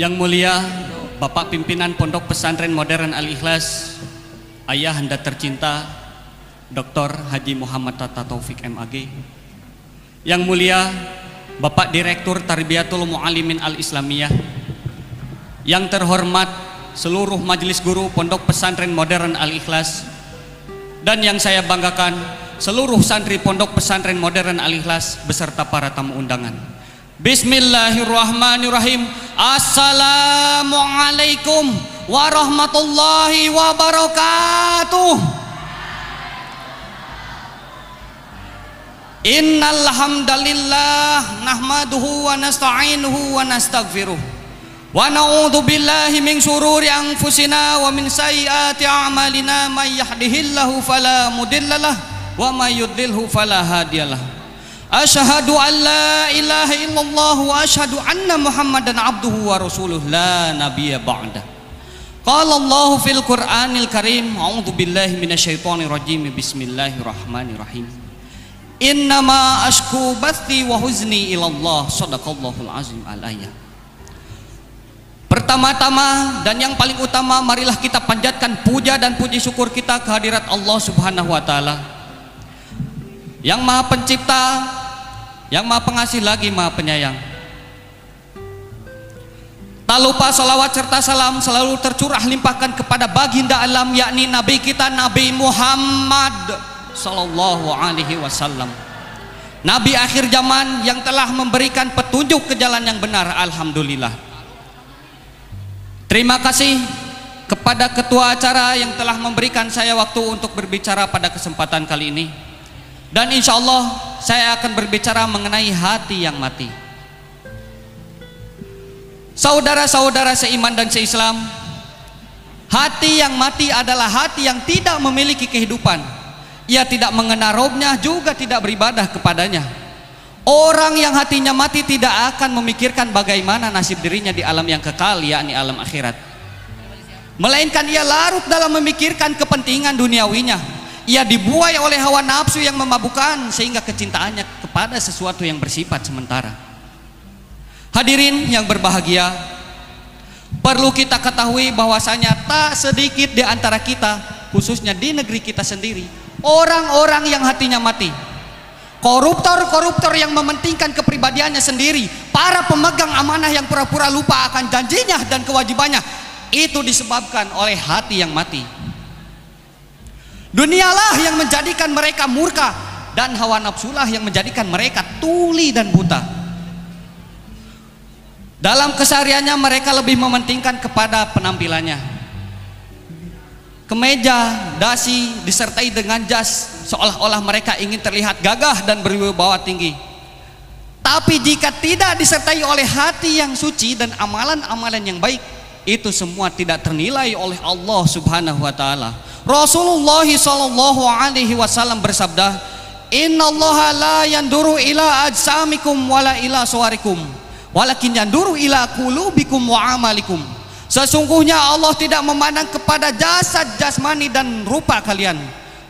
Yang mulia Bapak Pimpinan Pondok Pesantren Modern Al-Ikhlas Ayah Anda tercinta Dr. Haji Muhammad Tata Taufik MAG Yang mulia Bapak Direktur Tarbiyatul Mu'alimin Al-Islamiyah. Yang terhormat seluruh majelis guru Pondok Pesantren Modern Al-Ikhlas. Dan yang saya banggakan seluruh santri Pondok Pesantren Modern Al-Ikhlas beserta para tamu undangan. Bismillahirrahmanirrahim Assalamualaikum warahmatullahi wabarakatuh. Innal hamdalillah nahmaduhu wa nasta'inuhu wa nastaghfiruh. Wa na'udzu billahi min shururi anfusina wa min sayyiati a'malina. May yahdihillahu fala mudhillalah wa may yudlilhu fala hadiyalah Ashhadu an la ilaha illallah wa ashhadu anna Muhammadan abduhu wa rasuluh la nabiyya ba'da. Qala Allah fil Qur'anil Karim, a'udzu billahi minasyaitonir rajim. Bismillahirrahmanirrahim. Innama ashku bathi wa huzni ila Allah. Shadaqallahul azim al ayat. Pertama-tama dan yang paling utama marilah kita panjatkan puja dan puji syukur kita kehadirat Allah Subhanahu wa taala. Yang Maha Pencipta, yang maha pengasih lagi maha penyayang. Tak lupa salawat serta salam selalu tercurah limpahkan kepada baginda alam yakni Nabi kita Nabi Muhammad Sallallahu Alaihi Wasallam. Nabi akhir zaman yang telah memberikan petunjuk ke jalan yang benar Alhamdulillah. Terima kasih kepada ketua acara yang telah memberikan saya waktu untuk berbicara pada kesempatan kali ini dan insya Allah saya akan berbicara mengenai hati yang mati. Saudara-saudara seiman dan seislam, hati yang mati adalah hati yang tidak memiliki kehidupan. Ia tidak mengenal robnya juga tidak beribadah kepadanya. Orang yang hatinya mati tidak akan memikirkan bagaimana nasib dirinya di alam yang kekal, yakni alam akhirat. Melainkan ia larut dalam memikirkan kepentingan duniawinya, ia dibuai oleh hawa nafsu yang memabukkan sehingga kecintaannya kepada sesuatu yang bersifat sementara. Hadirin yang berbahagia, perlu kita ketahui bahwasanya tak sedikit di antara kita, khususnya di negeri kita sendiri, orang-orang yang hatinya mati. Koruptor-koruptor yang mementingkan kepribadiannya sendiri, para pemegang amanah yang pura-pura lupa akan janjinya dan kewajibannya, itu disebabkan oleh hati yang mati. Dunialah yang menjadikan mereka murka dan hawa nafsulah yang menjadikan mereka tuli dan buta. Dalam kesehariannya mereka lebih mementingkan kepada penampilannya. Kemeja, dasi disertai dengan jas seolah-olah mereka ingin terlihat gagah dan berwibawa tinggi. Tapi jika tidak disertai oleh hati yang suci dan amalan-amalan yang baik, itu semua tidak ternilai oleh Allah Subhanahu wa taala. Rasulullah sallallahu alaihi wasallam bersabda, "Innallaha la yanduru ila ajsamikum wala ila suwarikum, walakin yanduru ila qulubikum wa amalikum." Sesungguhnya Allah tidak memandang kepada jasad jasmani dan rupa kalian,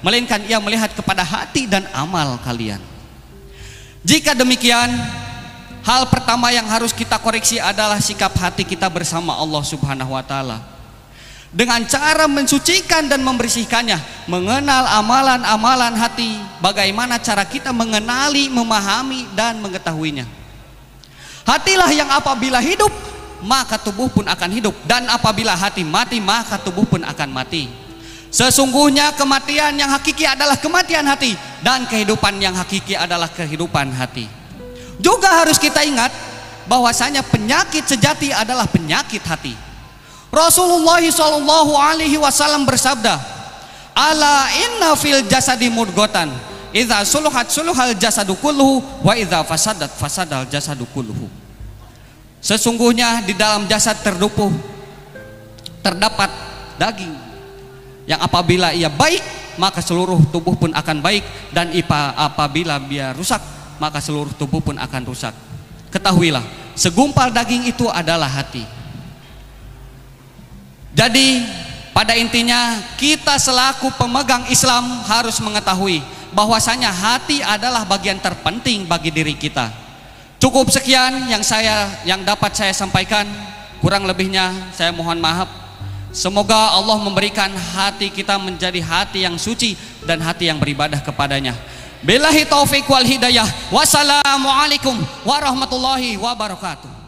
melainkan Ia melihat kepada hati dan amal kalian. Jika demikian, hal pertama yang harus kita koreksi adalah sikap hati kita bersama Allah Subhanahu wa taala dengan cara mensucikan dan membersihkannya, mengenal amalan-amalan hati, bagaimana cara kita mengenali, memahami dan mengetahuinya. Hatilah yang apabila hidup, maka tubuh pun akan hidup dan apabila hati mati, maka tubuh pun akan mati. Sesungguhnya kematian yang hakiki adalah kematian hati dan kehidupan yang hakiki adalah kehidupan hati. Juga harus kita ingat bahwasanya penyakit sejati adalah penyakit hati. Rasulullah Shallallahu Alaihi Wasallam bersabda, Ala inna fil jasadi mudgotan, idza suluhat suluhal jasadu kulluhu, wa idza fasadat fasadal jasadu kulluhu. Sesungguhnya di dalam jasad terdupuh terdapat daging yang apabila ia baik maka seluruh tubuh pun akan baik dan ipa apabila dia rusak maka seluruh tubuh pun akan rusak. Ketahuilah, segumpal daging itu adalah hati. Jadi pada intinya kita selaku pemegang Islam harus mengetahui bahwasanya hati adalah bagian terpenting bagi diri kita. Cukup sekian yang saya yang dapat saya sampaikan. Kurang lebihnya saya mohon maaf. Semoga Allah memberikan hati kita menjadi hati yang suci dan hati yang beribadah kepadanya. Billahi taufiq wal hidayah. Wassalamualaikum warahmatullahi wabarakatuh.